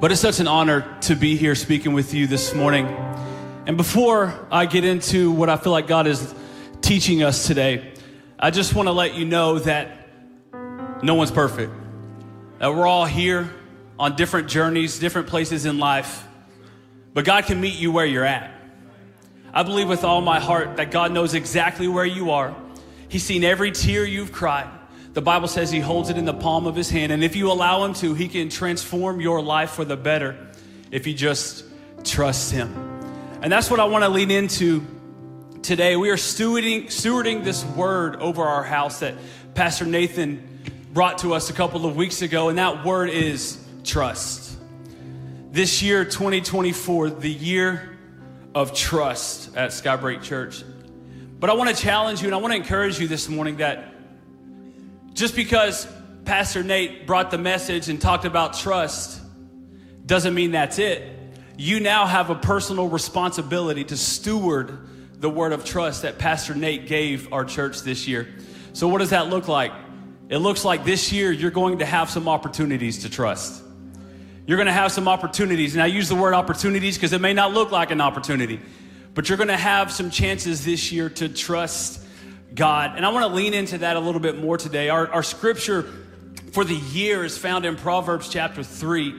But it's such an honor to be here speaking with you this morning. And before I get into what I feel like God is teaching us today, I just want to let you know that no one's perfect. That we're all here on different journeys, different places in life. But God can meet you where you're at. I believe with all my heart that God knows exactly where you are. He's seen every tear you've cried. The Bible says He holds it in the palm of His hand. And if you allow Him to, He can transform your life for the better if you just trust Him. And that's what I want to lean into today. We are stewarding, stewarding this word over our house that Pastor Nathan brought to us a couple of weeks ago, and that word is trust. This year, 2024, the year of trust at Skybreak Church. But I want to challenge you and I want to encourage you this morning that just because Pastor Nate brought the message and talked about trust doesn't mean that's it. You now have a personal responsibility to steward the word of trust that Pastor Nate gave our church this year. So, what does that look like? It looks like this year you're going to have some opportunities to trust. You're going to have some opportunities. And I use the word opportunities because it may not look like an opportunity, but you're going to have some chances this year to trust God. And I want to lean into that a little bit more today. Our, our scripture for the year is found in Proverbs chapter 3.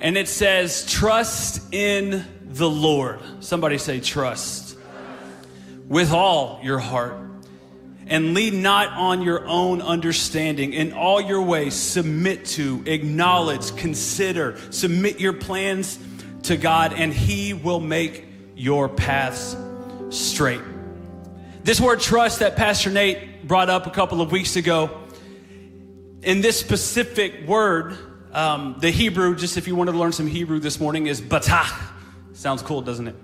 And it says, Trust in the Lord. Somebody say, Trust. With all your heart. And lean not on your own understanding. In all your ways, submit to, acknowledge, consider, submit your plans to God, and He will make your paths straight. This word trust that Pastor Nate brought up a couple of weeks ago, in this specific word, um, the Hebrew, just if you wanted to learn some Hebrew this morning, is batach. Sounds cool, doesn't it?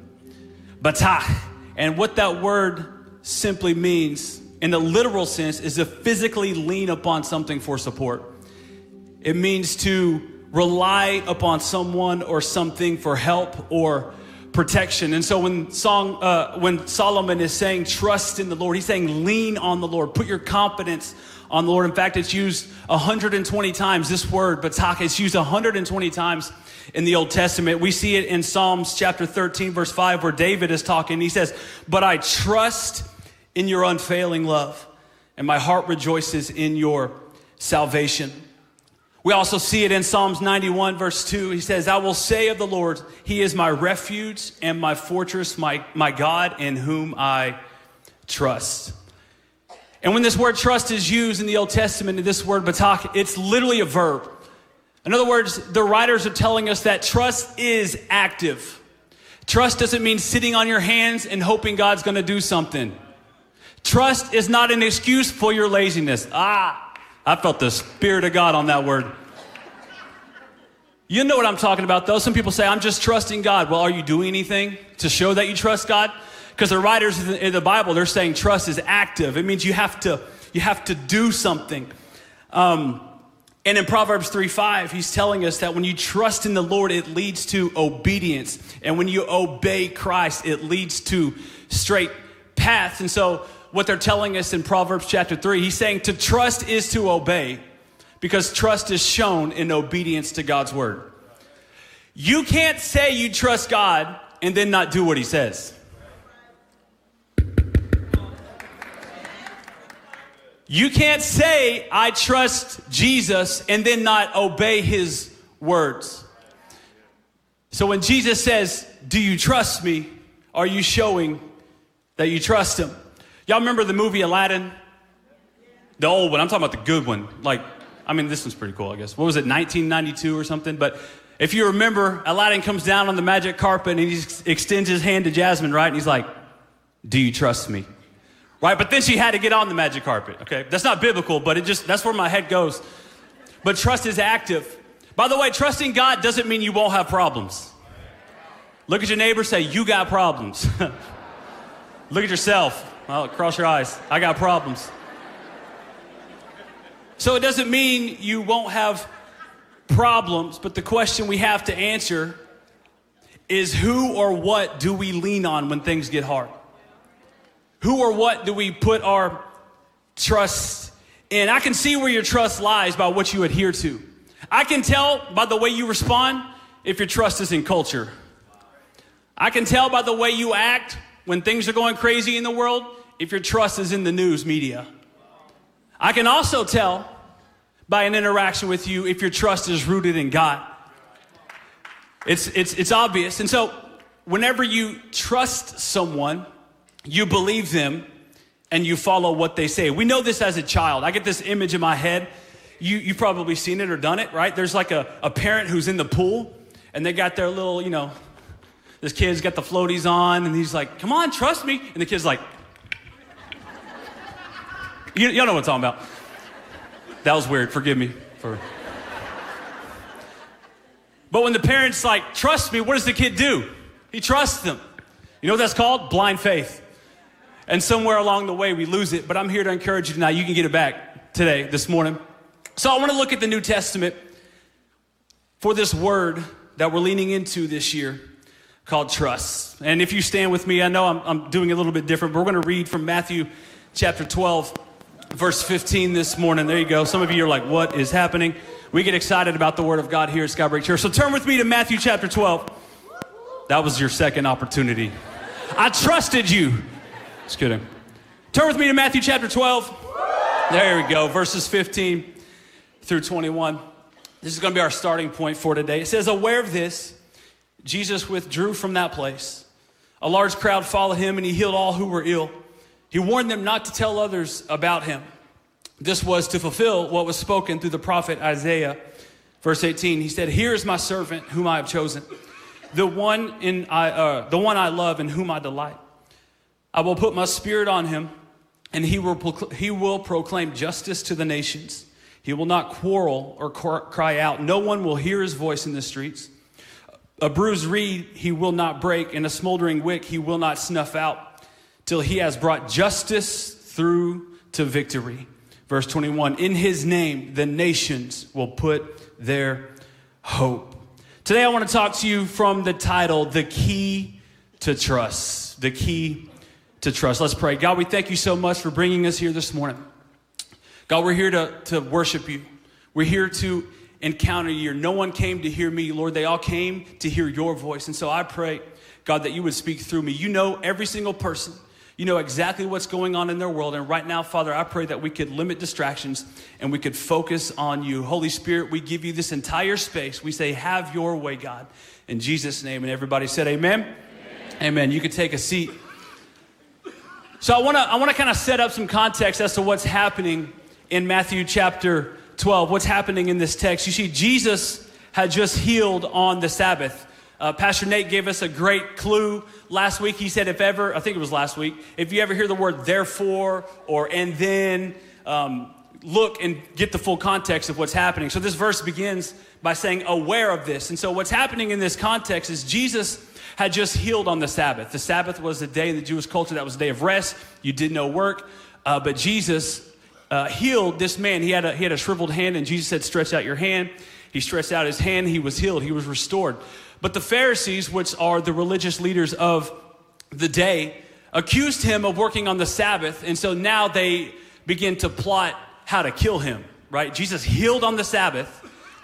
Batach. And what that word simply means, in the literal sense, is to physically lean upon something for support. It means to rely upon someone or something for help or protection. And so when song, uh, when Solomon is saying trust in the Lord, he's saying lean on the Lord, put your confidence on the Lord. In fact, it's used 120 times. This word, bataka, it's used 120 times in the Old Testament. We see it in Psalms chapter 13, verse 5, where David is talking. He says, But I trust in your unfailing love, and my heart rejoices in your salvation. We also see it in Psalms 91, verse 2. He says, I will say of the Lord, He is my refuge and my fortress, my, my God in whom I trust. And when this word trust is used in the Old Testament, this word batak, it's literally a verb. In other words, the writers are telling us that trust is active. Trust doesn't mean sitting on your hands and hoping God's to do something. Trust is not an excuse for your laziness. Ah, I felt the Spirit of God on that word. You know what I'm talking about, though. Some people say, I'm just trusting God. Well, are you doing anything to show that you trust God? Because the writers in the Bible, they're saying trust is active. It means you have to, you have to do something. Um, and in Proverbs 3 5, he's telling us that when you trust in the Lord, it leads to obedience. And when you obey Christ, it leads to straight paths. And so what they're telling us in Proverbs chapter 3. He's saying to trust is to obey because trust is shown in obedience to God's word. You can't say you trust God and then not do what he says. You can't say, I trust Jesus, and then not obey his words. So when Jesus says, Do you trust me? Are you showing that you trust him? Y'all remember the movie Aladdin? The old one. I'm talking about the good one. Like, I mean, this one's pretty cool, I guess. What was it, 1992 or something? But if you remember, Aladdin comes down on the magic carpet and he extends his hand to Jasmine, right? And he's like, Do you trust me? Right? But then she had to get on the magic carpet, okay? That's not biblical, but it just, that's where my head goes. But trust is active. By the way, trusting God doesn't mean you won't have problems. Look at your neighbor, say, You got problems. Look at yourself. Well, cross your eyes. I got problems. So it doesn't mean you won't have problems, but the question we have to answer is who or what do we lean on when things get hard? Who or what do we put our trust in? I can see where your trust lies by what you adhere to. I can tell by the way you respond if your trust is in culture. I can tell by the way you act when things are going crazy in the world if your trust is in the news media. I can also tell by an interaction with you if your trust is rooted in God. It's, it's, it's obvious. And so, whenever you trust someone, you believe them and you follow what they say. We know this as a child. I get this image in my head. You, you've probably seen it or done it, right? There's like a, a parent who's in the pool and they got their little, you know, this kid's got the floaties on and he's like, come on, trust me. And the kid's like, you, you know what I'm talking about. That was weird. Forgive me for. But when the parents like, trust me, what does the kid do? He trusts them. You know what that's called? Blind faith. And somewhere along the way, we lose it. But I'm here to encourage you tonight. You can get it back today, this morning. So I want to look at the New Testament for this word that we're leaning into this year called trust. And if you stand with me, I know I'm, I'm doing a little bit different, but we're going to read from Matthew chapter 12, verse 15 this morning. There you go. Some of you are like, what is happening? We get excited about the word of God here at Skybreak Church. So turn with me to Matthew chapter 12. That was your second opportunity. I trusted you. Just kidding. Turn with me to Matthew chapter 12. There we go. Verses 15 through 21. This is going to be our starting point for today. It says, Aware of this, Jesus withdrew from that place. A large crowd followed him, and he healed all who were ill. He warned them not to tell others about him. This was to fulfill what was spoken through the prophet Isaiah. Verse 18, he said, Here is my servant whom I have chosen, the one, in I, uh, the one I love and whom I delight. I will put my spirit on him, and he will, he will proclaim justice to the nations. He will not quarrel or cry out. No one will hear his voice in the streets. A bruised reed he will not break, and a smoldering wick he will not snuff out, till he has brought justice through to victory. Verse 21 In his name, the nations will put their hope. Today, I want to talk to you from the title, The Key to Trust. The Key to Trust. Let's pray. God, we thank you so much for bringing us here this morning. God, we're here to, to worship you. We're here to encounter you. No one came to hear me, Lord. They all came to hear your voice. And so I pray, God, that you would speak through me. You know every single person. You know exactly what's going on in their world. And right now, Father, I pray that we could limit distractions and we could focus on you. Holy Spirit, we give you this entire space. We say, Have your way, God. In Jesus' name. And everybody said, Amen. Amen. Amen. You can take a seat. So I want to I want to kind of set up some context as to what's happening in Matthew chapter 12, what's happening in this text. You see, Jesus had just healed on the Sabbath. Uh, Pastor Nate gave us a great clue last week. He said, if ever, I think it was last week, if you ever hear the word therefore or and then, um, look and get the full context of what's happening. So this verse begins by saying, aware of this. And so what's happening in this context is Jesus had just healed on the Sabbath. The Sabbath was a day in the Jewish culture that was a day of rest. You did no work. Uh, but Jesus uh, healed this man. He had, a, he had a shriveled hand, and Jesus said, Stretch out your hand. He stretched out his hand. He was healed. He was restored. But the Pharisees, which are the religious leaders of the day, accused him of working on the Sabbath. And so now they begin to plot how to kill him, right? Jesus healed on the Sabbath,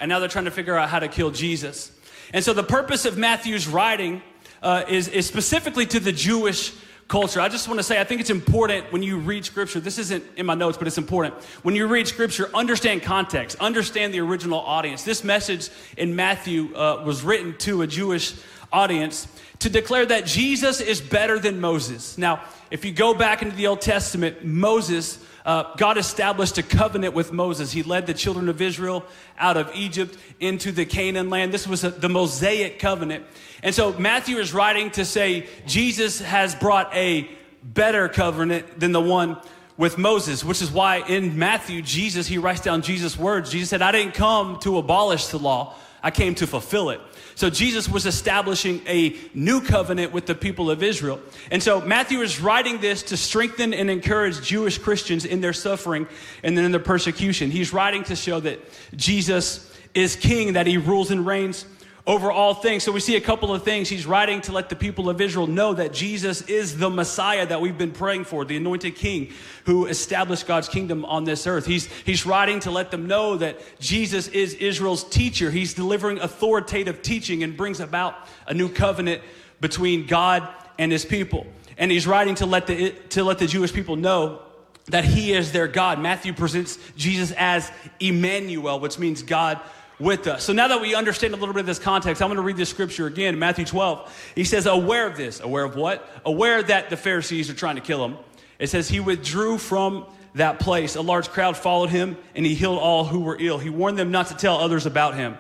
and now they're trying to figure out how to kill Jesus. And so the purpose of Matthew's writing uh, is, is specifically to the Jewish culture. I just want to say, I think it's important when you read scripture. This isn't in my notes, but it's important. When you read scripture, understand context, understand the original audience. This message in Matthew uh, was written to a Jewish audience to declare that Jesus is better than Moses. Now, if you go back into the Old Testament, Moses uh, God established a covenant with Moses. He led the children of Israel out of Egypt into the Canaan land. This was a, the Mosaic covenant. And so Matthew is writing to say Jesus has brought a better covenant than the one with Moses, which is why in Matthew, Jesus, he writes down Jesus' words. Jesus said, I didn't come to abolish the law, I came to fulfill it. So Jesus was establishing a new covenant with the people of Israel. And so Matthew is writing this to strengthen and encourage Jewish Christians in their suffering and then in their persecution. He's writing to show that Jesus is king, that he rules and reigns over all things. So we see a couple of things. He's writing to let the people of Israel know that Jesus is the Messiah that we've been praying for, the anointed king who established God's kingdom on this earth. He's, he's writing to let them know that Jesus is Israel's teacher. He's delivering authoritative teaching and brings about a new covenant between God and his people. And he's writing to let the, to let the Jewish people know that he is their God. Matthew presents Jesus as Emmanuel, which means God with us. So now that we understand a little bit of this context, I'm going to read this scripture again, Matthew 12. He says, Aware of this. Aware of what? Aware that the Pharisees are trying to kill him. It says, He withdrew from that place. A large crowd followed him, and he healed all who were ill. He warned them not to tell others about him.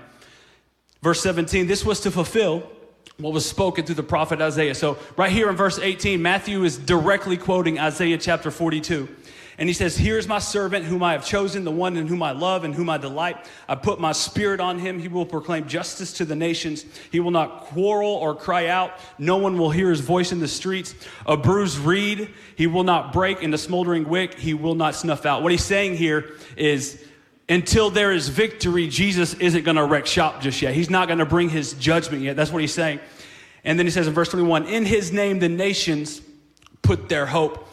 Verse 17, this was to fulfill what was spoken through the prophet Isaiah. So, right here in verse 18, Matthew is directly quoting Isaiah chapter 42. And he says, Here's my servant whom I have chosen, the one in whom I love and whom I delight. I put my spirit on him. He will proclaim justice to the nations. He will not quarrel or cry out. No one will hear his voice in the streets. A bruised reed he will not break, and a smoldering wick he will not snuff out. What he's saying here is, until there is victory, Jesus isn't going to wreck shop just yet. He's not going to bring his judgment yet. That's what he's saying. And then he says in verse 21 In his name, the nations put their hope.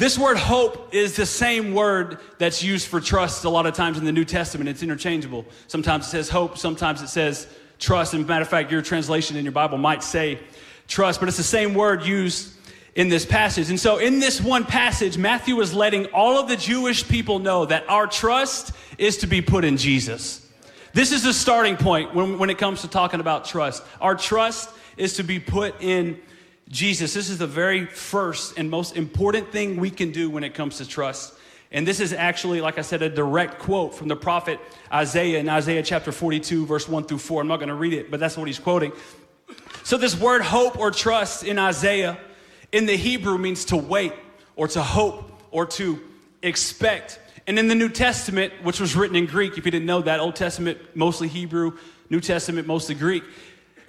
This word hope is the same word that's used for trust a lot of times in the New Testament. It's interchangeable. Sometimes it says hope, sometimes it says trust. And matter of fact, your translation in your Bible might say trust, but it's the same word used in this passage. And so in this one passage, Matthew is letting all of the Jewish people know that our trust is to be put in Jesus. This is the starting point when, when it comes to talking about trust. Our trust is to be put in Jesus. This is the very first and most important thing we can do when it comes to trust. And this is actually, like I said, a direct quote from the prophet Isaiah in Isaiah chapter 42, verse 1 through 4. I'm not going to read it, but that's what he's quoting. So, this word hope or trust in Isaiah in the Hebrew means to wait or to hope or to expect. And in the New Testament, which was written in Greek, if you didn't know that, Old Testament mostly Hebrew, New Testament mostly Greek,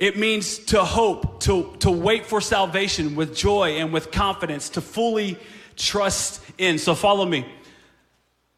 it means to hope, to, to wait for salvation with joy and with confidence, to fully trust in. So follow me.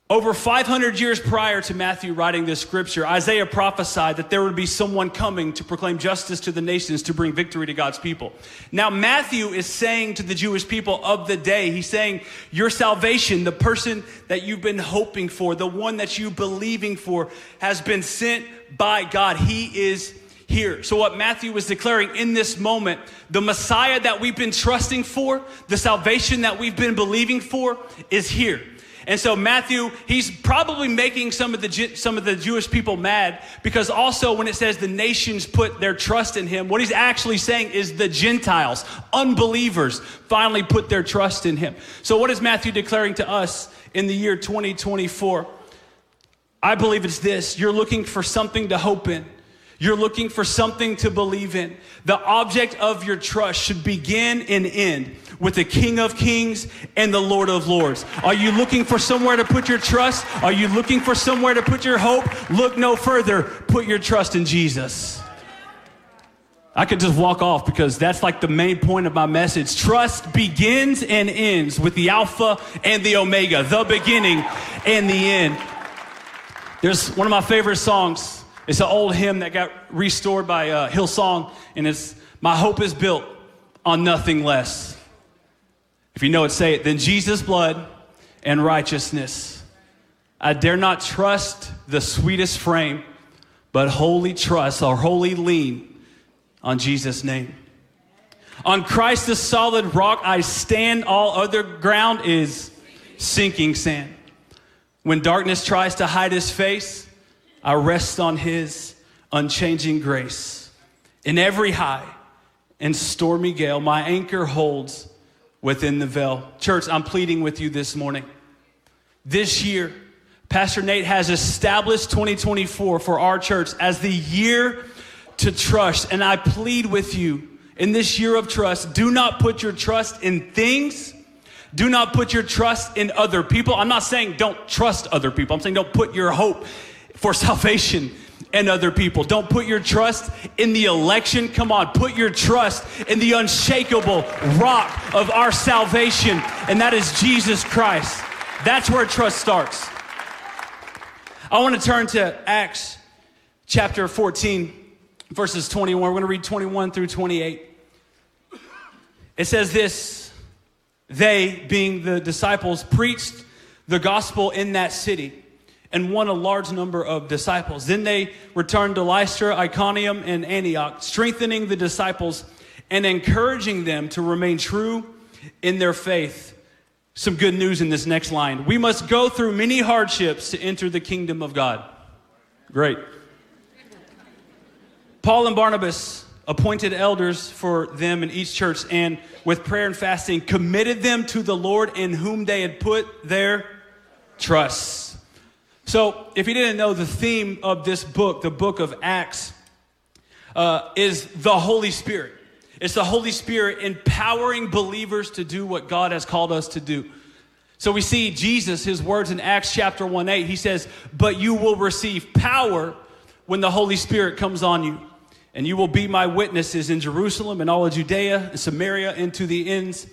Over 500 years prior to Matthew writing this scripture, Isaiah prophesied that there would be someone coming to proclaim justice to the nations to bring victory to God's people. Now, Matthew is saying to the Jewish people of the day, he's saying, Your salvation, the person that you've been hoping for, the one that you believing for, has been sent by God. He is here. So, what Matthew was declaring in this moment, the Messiah that we've been trusting for, the salvation that we've been believing for, is here. And so Matthew, he's probably making some of the some of the Jewish people mad because also when it says the nations put their trust in him, what he's actually saying is the Gentiles, unbelievers, finally put their trust in him. So what is Matthew declaring to us in the year 2024? I believe it's this: you're looking for something to hope in. You're looking for something to believe in. The object of your trust should begin and end with the King of Kings and the Lord of Lords. Are you looking for somewhere to put your trust? Are you looking for somewhere to put your hope? Look no further. Put your trust in Jesus. I could just walk off because that's like the main point of my message. Trust begins and ends with the Alpha and the Omega, the beginning and the end. There's one of my favorite songs it's an old hymn that got restored by uh, Hillsong, and it's My Hope is Built on Nothing Less. If you know it, say it. Then Jesus' blood and righteousness. I dare not trust the sweetest frame, but wholly trust or wholly lean on Jesus' name. On Christ, the solid rock, I stand. All other ground is sinking sand. When darkness tries to hide his face, I rest on his unchanging grace. In every high and stormy gale, my anchor holds within the veil. Church, I'm pleading with you this morning. This year, Pastor Nate has established 2024 for our church as the year to trust. And I plead with you in this year of trust do not put your trust in things. Do not put your trust in other people. I'm not saying don't trust other people. I'm saying don't put your hope for salvation and other people. Don't put your trust in the election. Come on, put your trust in the unshakable rock of our salvation, and that is Jesus Christ. That's where trust starts. I want to turn to Acts chapter 14, verses 21. We're going to read 21 through 28. It says this They, being the disciples, preached the gospel in that city and won a large number of disciples. Then they returned to Lystra, Iconium, and Antioch, strengthening the disciples and encouraging them to remain true in their faith. Some good news in this next line. We must go through many hardships to enter the kingdom of God. Great. Paul and Barnabas appointed elders for them in each church and with prayer and fasting committed them to the Lord in whom they had put their trust. So, if you didn't know, the theme of this book, the book of Acts, uh, is the Holy Spirit. It's the Holy Spirit empowering believers to do what God has called us to do. So we see Jesus, his words in Acts chapter 1 8, he says, But you will receive power when the Holy Spirit comes on you. And you will be my witnesses in Jerusalem and all of Judea and Samaria and to the ends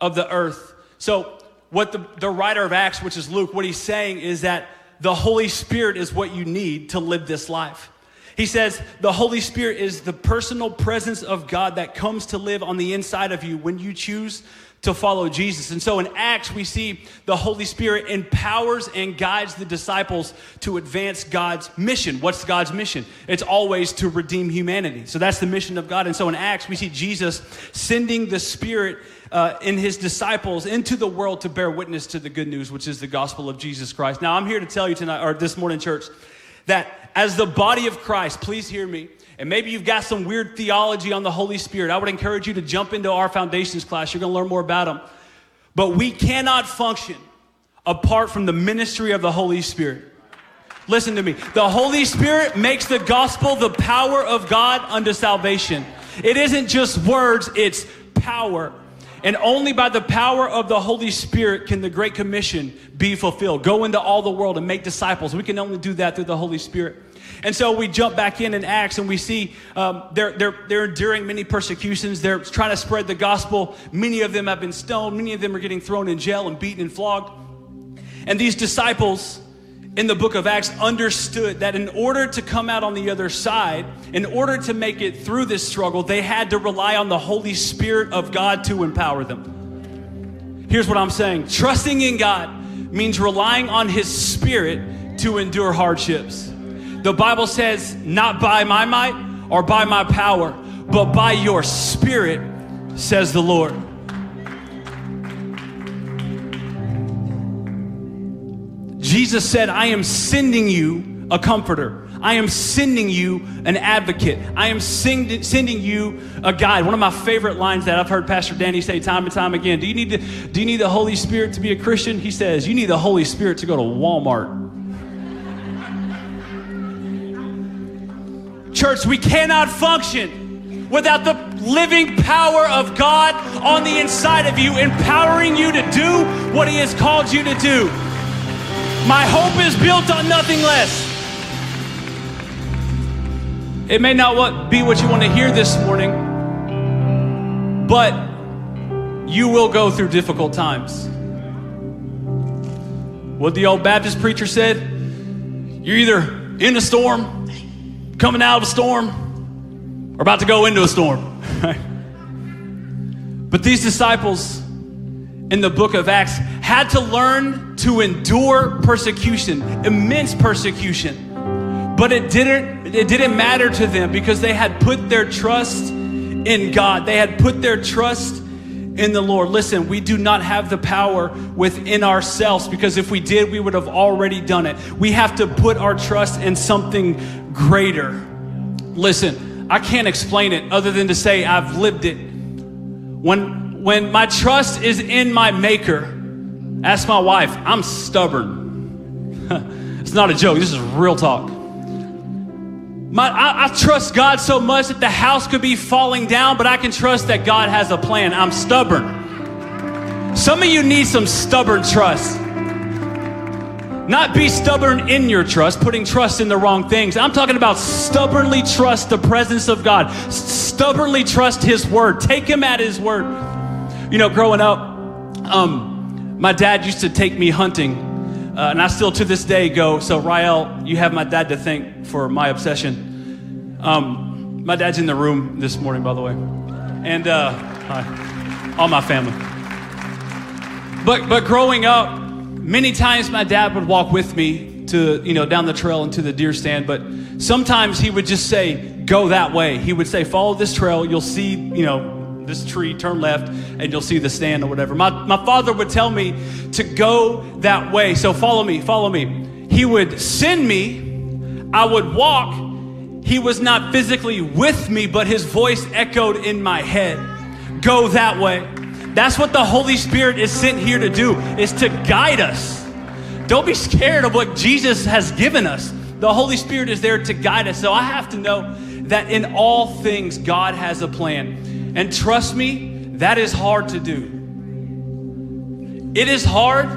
of the earth. So, what the, the writer of Acts, which is Luke, what he's saying is that the Holy Spirit is what you need to live this life. He says the Holy Spirit is the personal presence of God that comes to live on the inside of you when you choose to follow Jesus. And so in Acts, we see the Holy Spirit empowers and guides the disciples to advance God's mission. What's God's mission? It's always to redeem humanity. So that's the mission of God. And so in Acts, we see Jesus sending the Spirit uh, in his disciples into the world to bear witness to the good news, which is the gospel of Jesus Christ. Now, I'm here to tell you tonight, or this morning, church, that as the body of Christ, please hear me. And maybe you've got some weird theology on the Holy Spirit. I would encourage you to jump into our foundations class. You're going to learn more about them. But we cannot function apart from the ministry of the Holy Spirit. Listen to me. The Holy Spirit makes the gospel the power of God unto salvation. It isn't just words, it's power. And only by the power of the Holy Spirit can the Great Commission be fulfilled. Go into all the world and make disciples. We can only do that through the Holy Spirit. And so we jump back in in Acts and we see um, they're, they're, they're enduring many persecutions. They're trying to spread the gospel. Many of them have been stoned. Many of them are getting thrown in jail and beaten and flogged. And these disciples in the book of Acts understood that in order to come out on the other side, in order to make it through this struggle, they had to rely on the Holy Spirit of God to empower them. Here's what I'm saying trusting in God means relying on His Spirit to endure hardships. The Bible says, not by my might or by my power, but by your Spirit, says the Lord. Jesus said, I am sending you a comforter. I am sending you an advocate. I am send, sending you a guide. One of my favorite lines that I've heard Pastor Danny say time and time again. Do you need to, do you need the Holy Spirit to be a Christian? He says, you need the Holy Spirit to go to Walmart. Church, we cannot function without the living power of God on the inside of you, empowering you to do what He has called you to do. My hope is built on nothing less. It may not be what you want to hear this morning, but you will go through difficult times. What the old Baptist preacher said you're either in a storm, coming out of a storm, or about to go into a storm. but these disciples, in the book of Acts had to learn to endure persecution, immense persecution. But it didn't it didn't matter to them because they had put their trust in God. They had put their trust in the Lord. Listen, we do not have the power within ourselves because if we did, we would have already done it. We have to put our trust in something greater. Listen, I can't explain it other than to say I've lived it. When when my trust is in my maker, ask my wife, I'm stubborn. it's not a joke, this is real talk. My, I, I, trust God so much that the house could be falling down, but I can trust that God has a plan. I'm stubborn. Some of you need some stubborn trust. Not be stubborn in your trust, putting trust in the wrong things. I'm talking about stubbornly trust the presence of God, stubbornly trust His word, take Him at His word. You know, growing up, um, my dad used to take me hunting, uh, and I still to this day go. So, Rael, you have my dad to thank for my obsession. Um, My dad's in the room this morning, by the way. And uh, hi, all my family. But, but growing up, many times my dad would walk with me to, you know, down the trail into the deer stand. But sometimes he would just say, go that way. He would say, follow this trail. You'll see, you know, this tree, turn left, and you'll see the stand or whatever. My, my father would tell me to go that way. So follow me, follow me. He would send me, I would walk. He was not physically with me, but his voice echoed in my head. Go that way. That's what the Holy Spirit is sent here to do, is to guide us. Don't be scared of what Jesus has given us. The Holy Spirit is there to guide us. So I have to know that in all things, God has a plan. And trust me, that is hard to do. It is hard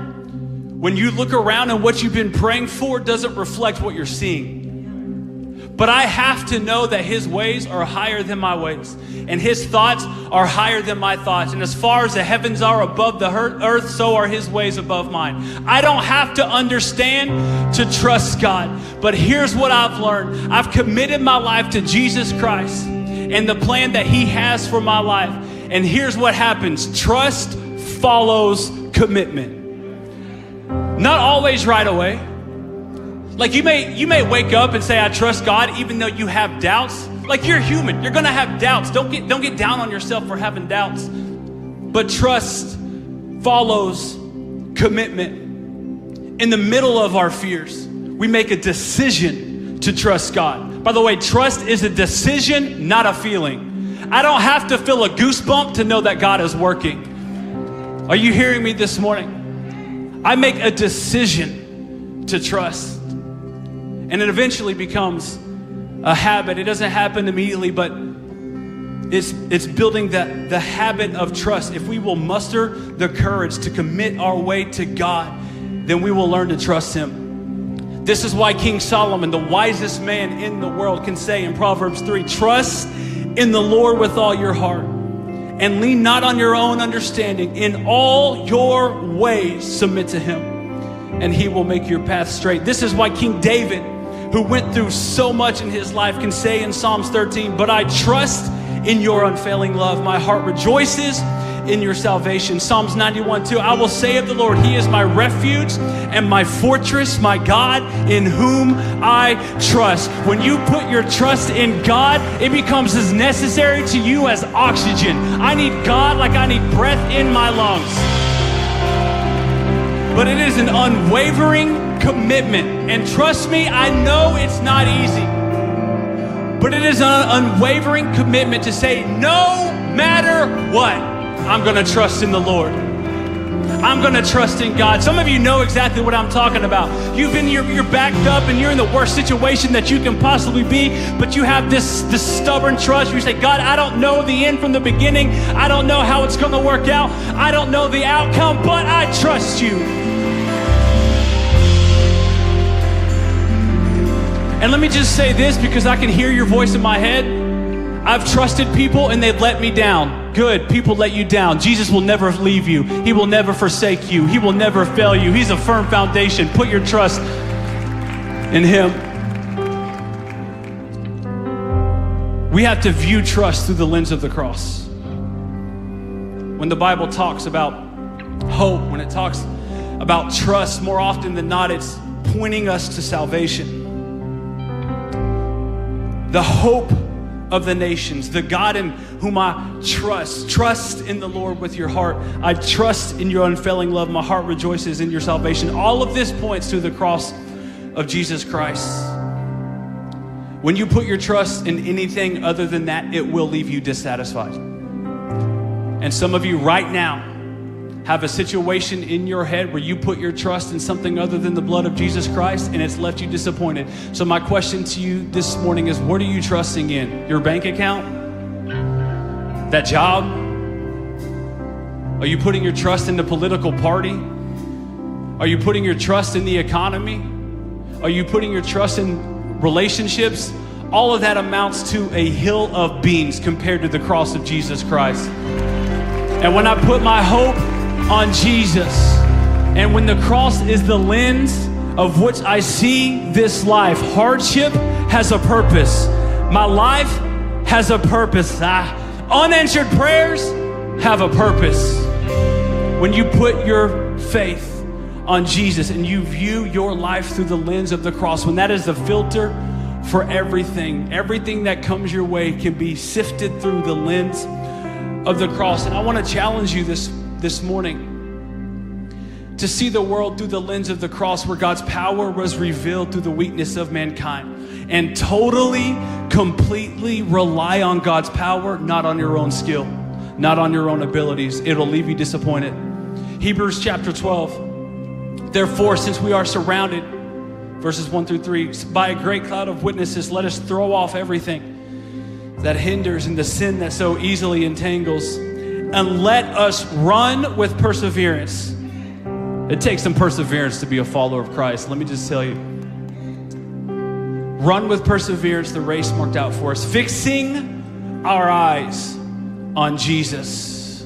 when you look around and what you've been praying for doesn't reflect what you're seeing. But I have to know that His ways are higher than my ways, and His thoughts are higher than my thoughts. And as far as the heavens are above the earth, so are His ways above mine. I don't have to understand to trust God. But here's what I've learned I've committed my life to Jesus Christ and the plan that He has for my life. And here's what happens trust follows commitment. Not always right away. Like you may you may wake up and say I trust God even though you have doubts. Like you're human. You're going to have doubts. Don't get don't get down on yourself for having doubts. But trust follows commitment. In the middle of our fears, we make a decision to trust God. By the way, trust is a decision, not a feeling. I don't have to feel a goosebump to know that God is working. Are you hearing me this morning? I make a decision to trust. And it eventually becomes a habit. It doesn't happen immediately, but it's, it's building the, the habit of trust. If we will muster the courage to commit our way to God, then we will learn to trust Him. This is why King Solomon, the wisest man in the world, can say in Proverbs 3 Trust in the Lord with all your heart and lean not on your own understanding. In all your ways, submit to Him, and He will make your path straight. This is why King David who went through so much in his life can say in Psalms 13, But I trust in your unfailing love. My heart rejoices in your salvation. Psalms 91 2. I will say of the Lord, He is my refuge and my fortress, my God, in whom I trust. When you put your trust in God, it becomes as necessary to you as oxygen. I need God like I need breath in my lungs. But it is an unwavering commitment. And trust me, I know it's not easy. But it is an unwavering commitment to say, no matter what, I'm going to trust in the Lord. I'm going to trust in God. Some of you know exactly what I'm talking about. You've been, you're, you're backed up and you're in the worst situation that you can possibly be, but you have this, this stubborn trust. You say, God, I don't know the end from the beginning. I don't know how it's going to work out. I don't know the outcome, but I trust you. And let me just say this because I can hear your voice in my head. I've trusted people and they've let me down. Good, people let you down. Jesus will never leave you, He will never forsake you, He will never fail you. He's a firm foundation. Put your trust in Him. We have to view trust through the lens of the cross. When the Bible talks about hope, when it talks about trust, more often than not, it's pointing us to salvation the hope of the nations, the God in whom I trust. Trust in the Lord with your heart. I trust in your unfailing love. My heart rejoices in your salvation. All of this points to the cross of Jesus Christ. When you put your trust in anything other than that, it will leave you dissatisfied. And some of you right now, have a situation in your head where you put your trust in something other than the blood of Jesus Christ and it's left you disappointed. So, my question to you this morning is what are you trusting in? Your bank account? That job? Are you putting your trust in the political party? Are you putting your trust in the economy? Are you putting your trust in relationships? All of that amounts to a hill of beans compared to the cross of Jesus Christ. And when I put my hope on Jesus. And when the cross is the lens of which I see this life, hardship has a purpose. My life has a purpose. Ah, unanswered prayers have a purpose. When you put your faith on Jesus and you view your life through the lens of the cross, when that is the filter for everything, everything that comes your way can be sifted through the lens of the cross. And I want to challenge you this, this morning to see the world through the lens of the cross where God's power was revealed through the weakness of mankind and totally, completely rely on God's power, not on your own skill, not on your own abilities. It'll leave you disappointed. Hebrews chapter 12. Therefore, since we are surrounded, verses 1 through 3, by a great cloud of witnesses, let us throw off everything that hinders and the sin that so easily entangles, and let us run with perseverance it takes some perseverance to be a follower of Christ. Let me just tell you. Run with perseverance the race marked out for us, fixing our eyes on Jesus.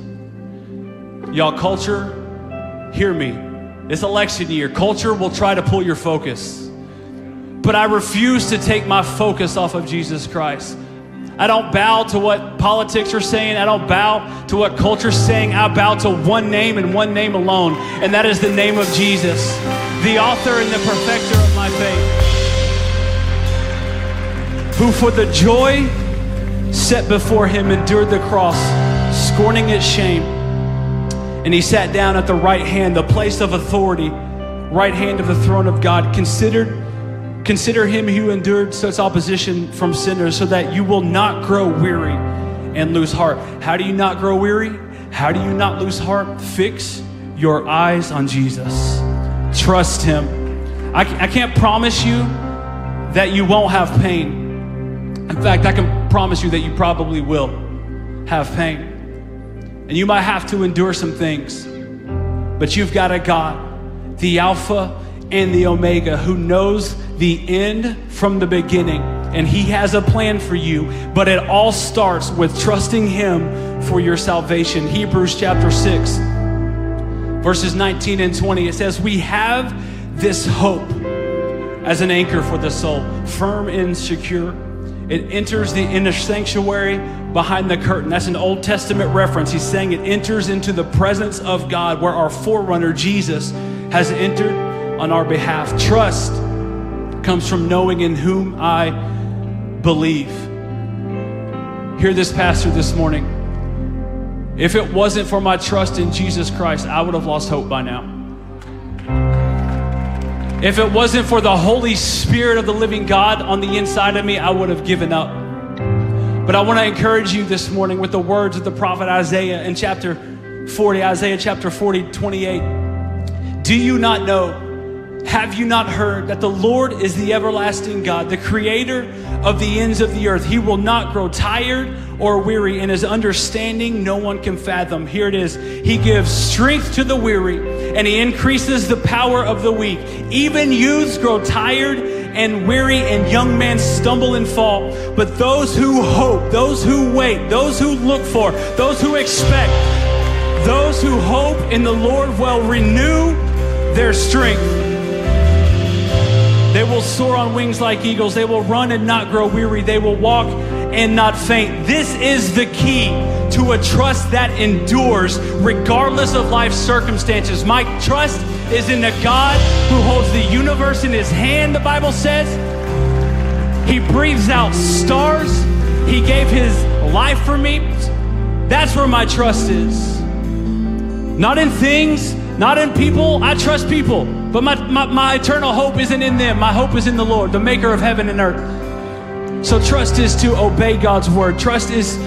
Y'all, culture, hear me. It's election year. Culture will try to pull your focus. But I refuse to take my focus off of Jesus Christ. I don't bow to what politics are saying. I don't bow to what culture's saying. I bow to one name and one name alone, and that is the name of Jesus, the author and the perfecter of my faith, who for the joy set before him endured the cross, scorning its shame, and he sat down at the right hand, the place of authority, right hand of the throne of God, considered Consider him who endured such opposition from sinners so that you will not grow weary and lose heart. How do you not grow weary? How do you not lose heart? Fix your eyes on Jesus. Trust him. I, I can't promise you that you won't have pain. In fact, I can promise you that you probably will have pain. And you might have to endure some things. But you've got a God, the Alpha and the Omega, who knows the end from the beginning. And He has a plan for you, but it all starts with trusting Him for your salvation. Hebrews chapter 6, verses 19 and 20, it says, We have this hope as an anchor for the soul, firm and secure. It enters the inner sanctuary behind the curtain. That's an Old Testament reference. He's saying it enters into the presence of God where our forerunner, Jesus, has entered on our behalf. Trust comes from knowing in whom I believe. Hear this, Pastor, this morning. If it wasn't for my trust in Jesus Christ, I would have lost hope by now. If it wasn't for the Holy Spirit of the living God on the inside of me, I would have given up. But I want to encourage you this morning with the words of the prophet Isaiah in chapter 40, Isaiah chapter 40, 28. Do you not know? Have you not heard that the Lord is the everlasting God, the creator of the ends of the earth? He will not grow tired or weary, and his understanding no one can fathom. Here it is He gives strength to the weary, and he increases the power of the weak. Even youths grow tired and weary, and young men stumble and fall. But those who hope, those who wait, those who look for, those who expect, those who hope in the Lord will renew their strength. Will soar on wings like eagles. They will run and not grow weary. They will walk and not faint. This is the key to a trust that endures regardless of life's circumstances. My trust is in the God who holds the universe in his hand, the Bible says. He breathes out stars. He gave his life for me. That's where my trust is. Not in things, not in people. I trust people. But my, my, my eternal hope isn't in them. My hope is in the Lord, the maker of heaven and earth. So trust is to obey God's word. Trust is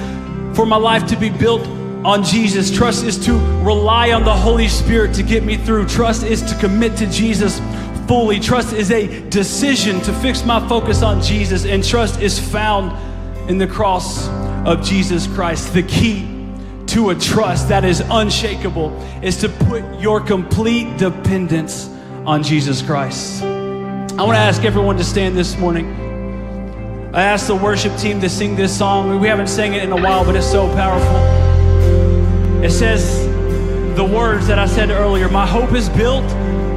for my life to be built on Jesus. Trust is to rely on the Holy Spirit to get me through. Trust is to commit to Jesus fully. Trust is a decision to fix my focus on Jesus. And trust is found in the cross of Jesus Christ. The key to a trust that is unshakable is to put your complete dependence on Jesus Christ. I want to ask everyone to stand this morning. I asked the worship team to sing this song. We haven't sang it in a while, but it's so powerful. It says the words that I said earlier My hope is built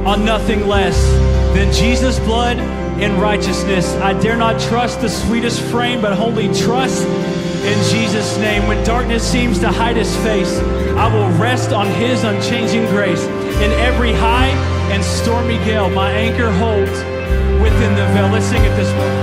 on nothing less than Jesus' blood and righteousness. I dare not trust the sweetest frame, but wholly trust in Jesus' name. When darkness seems to hide his face, I will rest on his unchanging grace. In every high and stormy gale, my anchor holds within the veil. Let's sing it this way.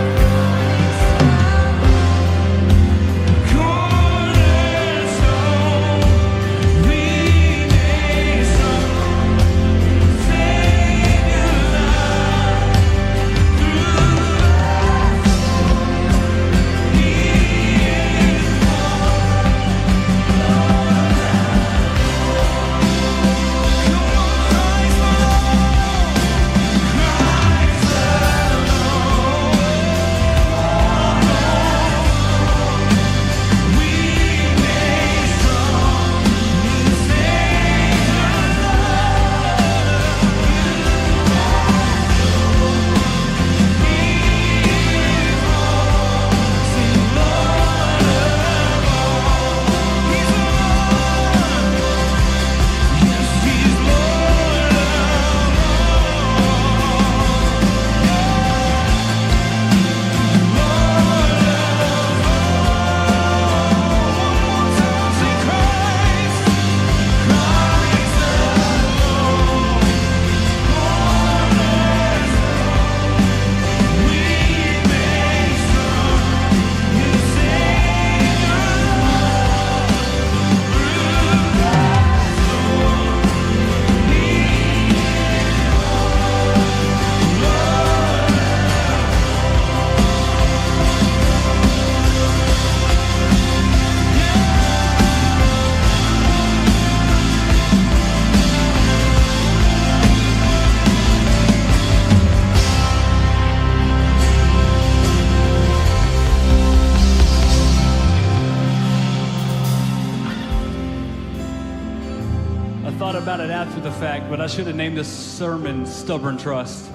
But I should have named this sermon Stubborn Trust.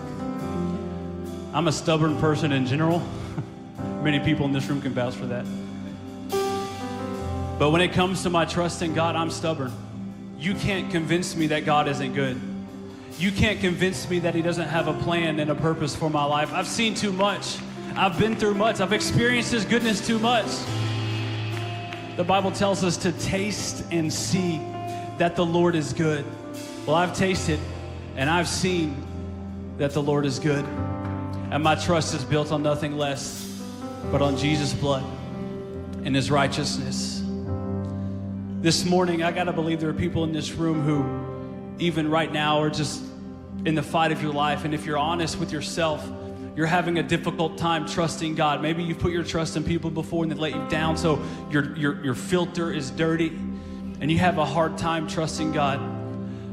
I'm a stubborn person in general. Many people in this room can vouch for that. But when it comes to my trust in God, I'm stubborn. You can't convince me that God isn't good. You can't convince me that He doesn't have a plan and a purpose for my life. I've seen too much. I've been through much. I've experienced His goodness too much. The Bible tells us to taste and see that the Lord is good. Well, I've tasted and I've seen that the Lord is good. And my trust is built on nothing less but on Jesus' blood and his righteousness. This morning, I got to believe there are people in this room who, even right now, are just in the fight of your life. And if you're honest with yourself, you're having a difficult time trusting God. Maybe you've put your trust in people before and they let you down, so your, your, your filter is dirty and you have a hard time trusting God.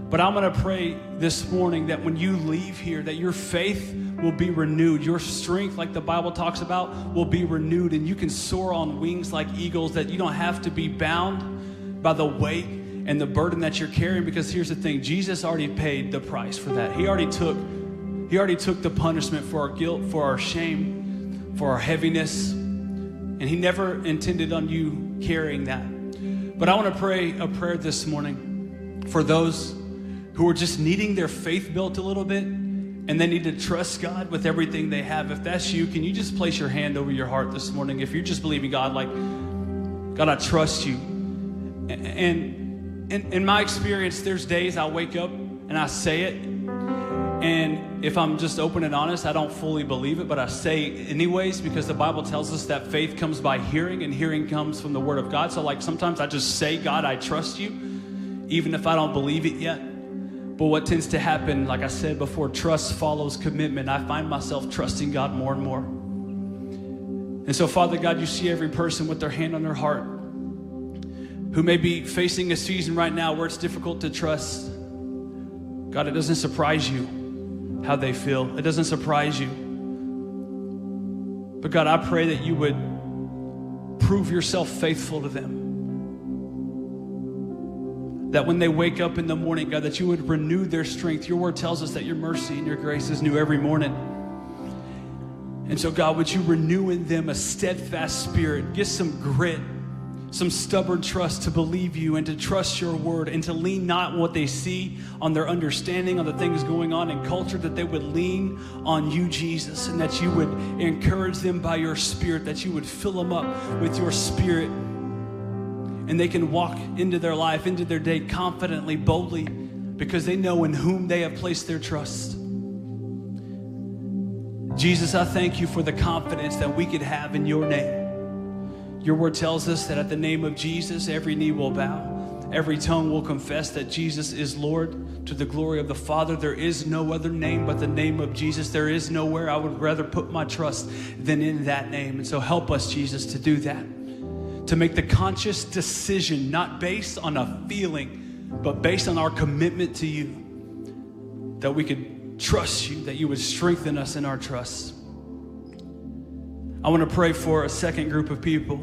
But I'm going to pray this morning that when you leave here, that your faith will be renewed. Your strength, like the Bible talks about, will be renewed. And you can soar on wings like eagles, that you don't have to be bound by the weight and the burden that you're carrying. Because here's the thing Jesus already paid the price for that. He already took, he already took the punishment for our guilt, for our shame, for our heaviness. And he never intended on you carrying that. But I want to pray a prayer this morning for those who are just needing their faith built a little bit and they need to trust God with everything they have. If that's you, can you just place your hand over your heart this morning? If you're just believing God, like, God, I trust you. And in, in my experience, there's days I wake up and I say it. And if I'm just open and honest, I don't fully believe it, but I say anyways because the Bible tells us that faith comes by hearing and hearing comes from the Word of God. So, like, sometimes I just say, God, I trust you, even if I don't believe it yet. But what tends to happen, like I said before, trust follows commitment. I find myself trusting God more and more. And so, Father God, you see every person with their hand on their heart who may be facing a season right now where it's difficult to trust. God, it doesn't surprise you how they feel, it doesn't surprise you. But God, I pray that you would prove yourself faithful to them that when they wake up in the morning, God, that you would renew their strength. Your word tells us that your mercy and your grace is new every morning. And so, God, would you renew in them a steadfast spirit, get some grit, some stubborn trust to believe you and to trust your word and to lean not on what they see, on their understanding, on the things going on in culture, that they would lean on you, Jesus, and that you would encourage them by your spirit, that you would fill them up with your spirit and they can walk into their life, into their day confidently, boldly, because they know in whom they have placed their trust. Jesus, I thank you for the confidence that we could have in your name. Your word tells us that at the name of Jesus, every knee will bow, every tongue will confess that Jesus is Lord to the glory of the Father. There is no other name but the name of Jesus. There is nowhere I would rather put my trust than in that name. And so help us, Jesus, to do that to make the conscious decision, not based on a feeling, but based on our commitment to you, that we could trust you, that you would strengthen us in our trust. I want to pray for a second group of people.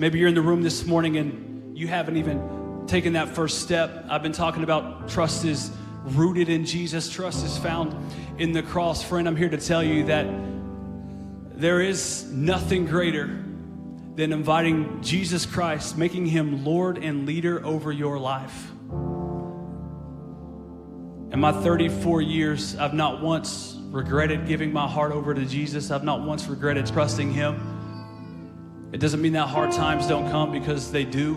Maybe you're in the room this morning and you haven't even taken that first step. I've been talking about trust is rooted in Jesus, trust is found in the cross. Friend, I'm here to tell you that there is nothing greater than inviting Jesus Christ, making him Lord and leader over your life. In my 34 years, I've not once regretted giving my heart over to Jesus. I've not once regretted trusting him. It doesn't mean that hard times don't come because they do.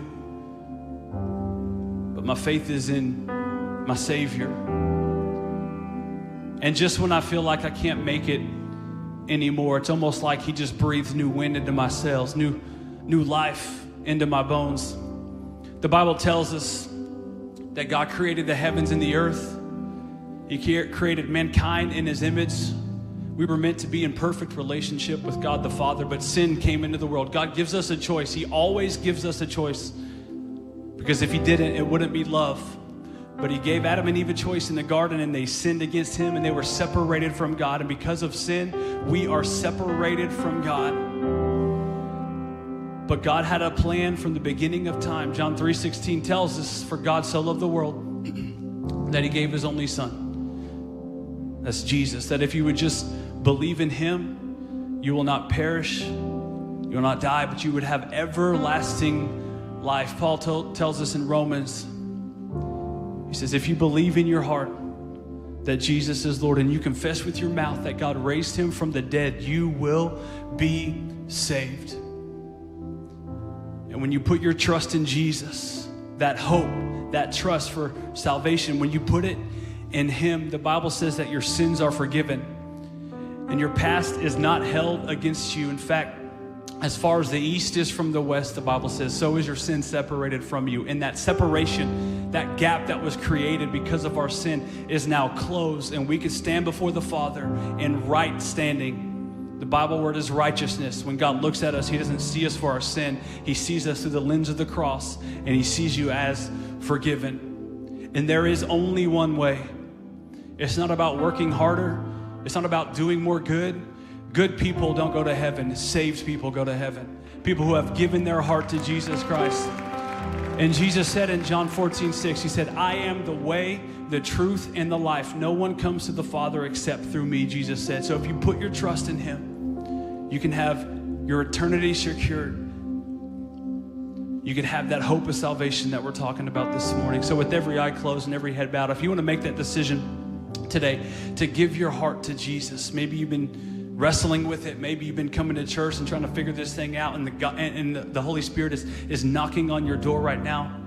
But my faith is in my Savior. And just when I feel like I can't make it anymore. It's almost like he just breathes new wind into my sails, new, new life into my bones. The Bible tells us that God created the heavens and the earth. He created mankind in his image. We were meant to be in perfect relationship with God the Father, but sin came into the world. God gives us a choice. He always gives us a choice. Because if he didn't, it wouldn't be love. But he gave Adam and Eve a choice in the garden, and they sinned against him, and they were separated from God. And because of sin, we are separated from God. But God had a plan from the beginning of time. John 3:16 tells us, "For God so loved the world that he gave his only son." That's Jesus. That if you would just believe in him, you will not perish, you will not die, but you would have everlasting life. Paul tells us in Romans he says, if you believe in your heart that Jesus is Lord and you confess with your mouth that God raised him from the dead, you will be saved. And when you put your trust in Jesus, that hope, that trust for salvation, when you put it in him, the Bible says that your sins are forgiven and your past is not held against you. In fact, as far as the east is from the west, the Bible says, so is your sin separated from you. And that separation, that gap that was created because of our sin, is now closed, and we can stand before the Father in right standing. The Bible word is righteousness. When God looks at us, He doesn't see us for our sin, He sees us through the lens of the cross, and He sees you as forgiven. And there is only one way. It's not about working harder, it's not about doing more good. Good people don't go to heaven, saved people go to heaven. People who have given their heart to Jesus Christ. And Jesus said in John 14, 6, He said, I am the way, the truth, and the life. No one comes to the Father except through me, Jesus said. So if you put your trust in Him, you can have your eternity secured. You can have that hope of salvation that we're talking about this morning. So, with every eye closed and every head bowed, if you want to make that decision today to give your heart to Jesus, maybe you've been wrestling with it. Maybe you've been coming to church and trying to figure this thing out, and the, and the Holy Spirit is, is knocking on your door right now.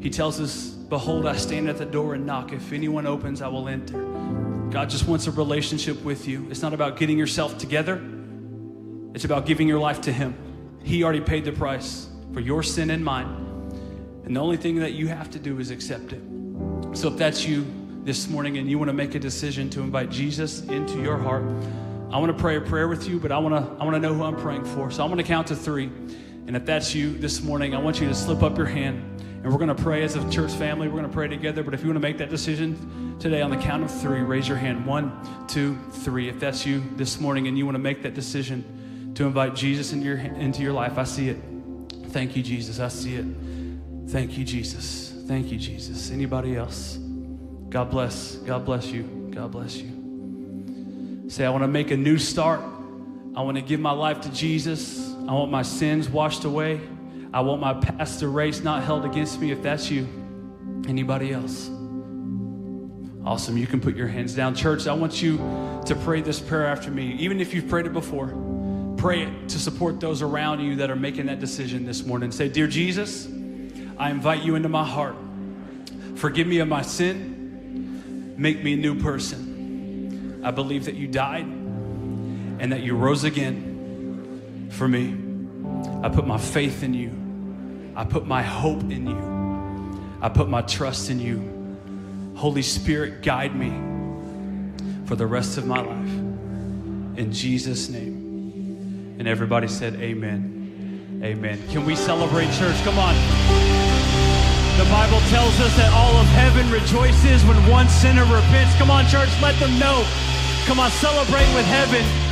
He tells us, Behold, I stand at the door and knock. If anyone opens, I will enter. God just wants a relationship with you. It's not about getting yourself together, it's about giving your life to Him. He already paid the price for your sin and mine. And the only thing that you have to do is accept it. So if that's you this morning and you want to make a decision to invite Jesus into your heart, I want to pray a prayer with you, but I want to I want to know who I'm praying for. So I'm going to count to three, and if that's you this morning, I want you to slip up your hand, and we're going to pray as a church family. We're going to pray together. But if you want to make that decision today, on the count of three, raise your hand. One, two, three. If that's you this morning, and you want to make that decision to invite Jesus into your into your life, I see it. Thank you, Jesus. I see it. Thank you, Jesus. Thank you, Jesus. Anybody else? God bless. God bless you. God bless you. Say, I want to make a new start. I want to give my life to Jesus. I want my sins washed away. I want my past erased, not held against me. If that's you, anybody else? Awesome. You can put your hands down. Church, I want you to pray this prayer after me. Even if you've prayed it before, pray it to support those around you that are making that decision this morning. Say, Dear Jesus, I invite you into my heart. Forgive me of my sin. Make me a new person. I believe that you died and that you rose again for me. I put my faith in you. I put my hope in you. I put my trust in you. Holy Spirit, guide me for the rest of my life. In Jesus' name. And everybody said, Amen. Amen. Can we celebrate, church? Come on. The Bible tells us that all of heaven rejoices when one sinner repents. Come on, church, let them know. Come on, celebrate with heaven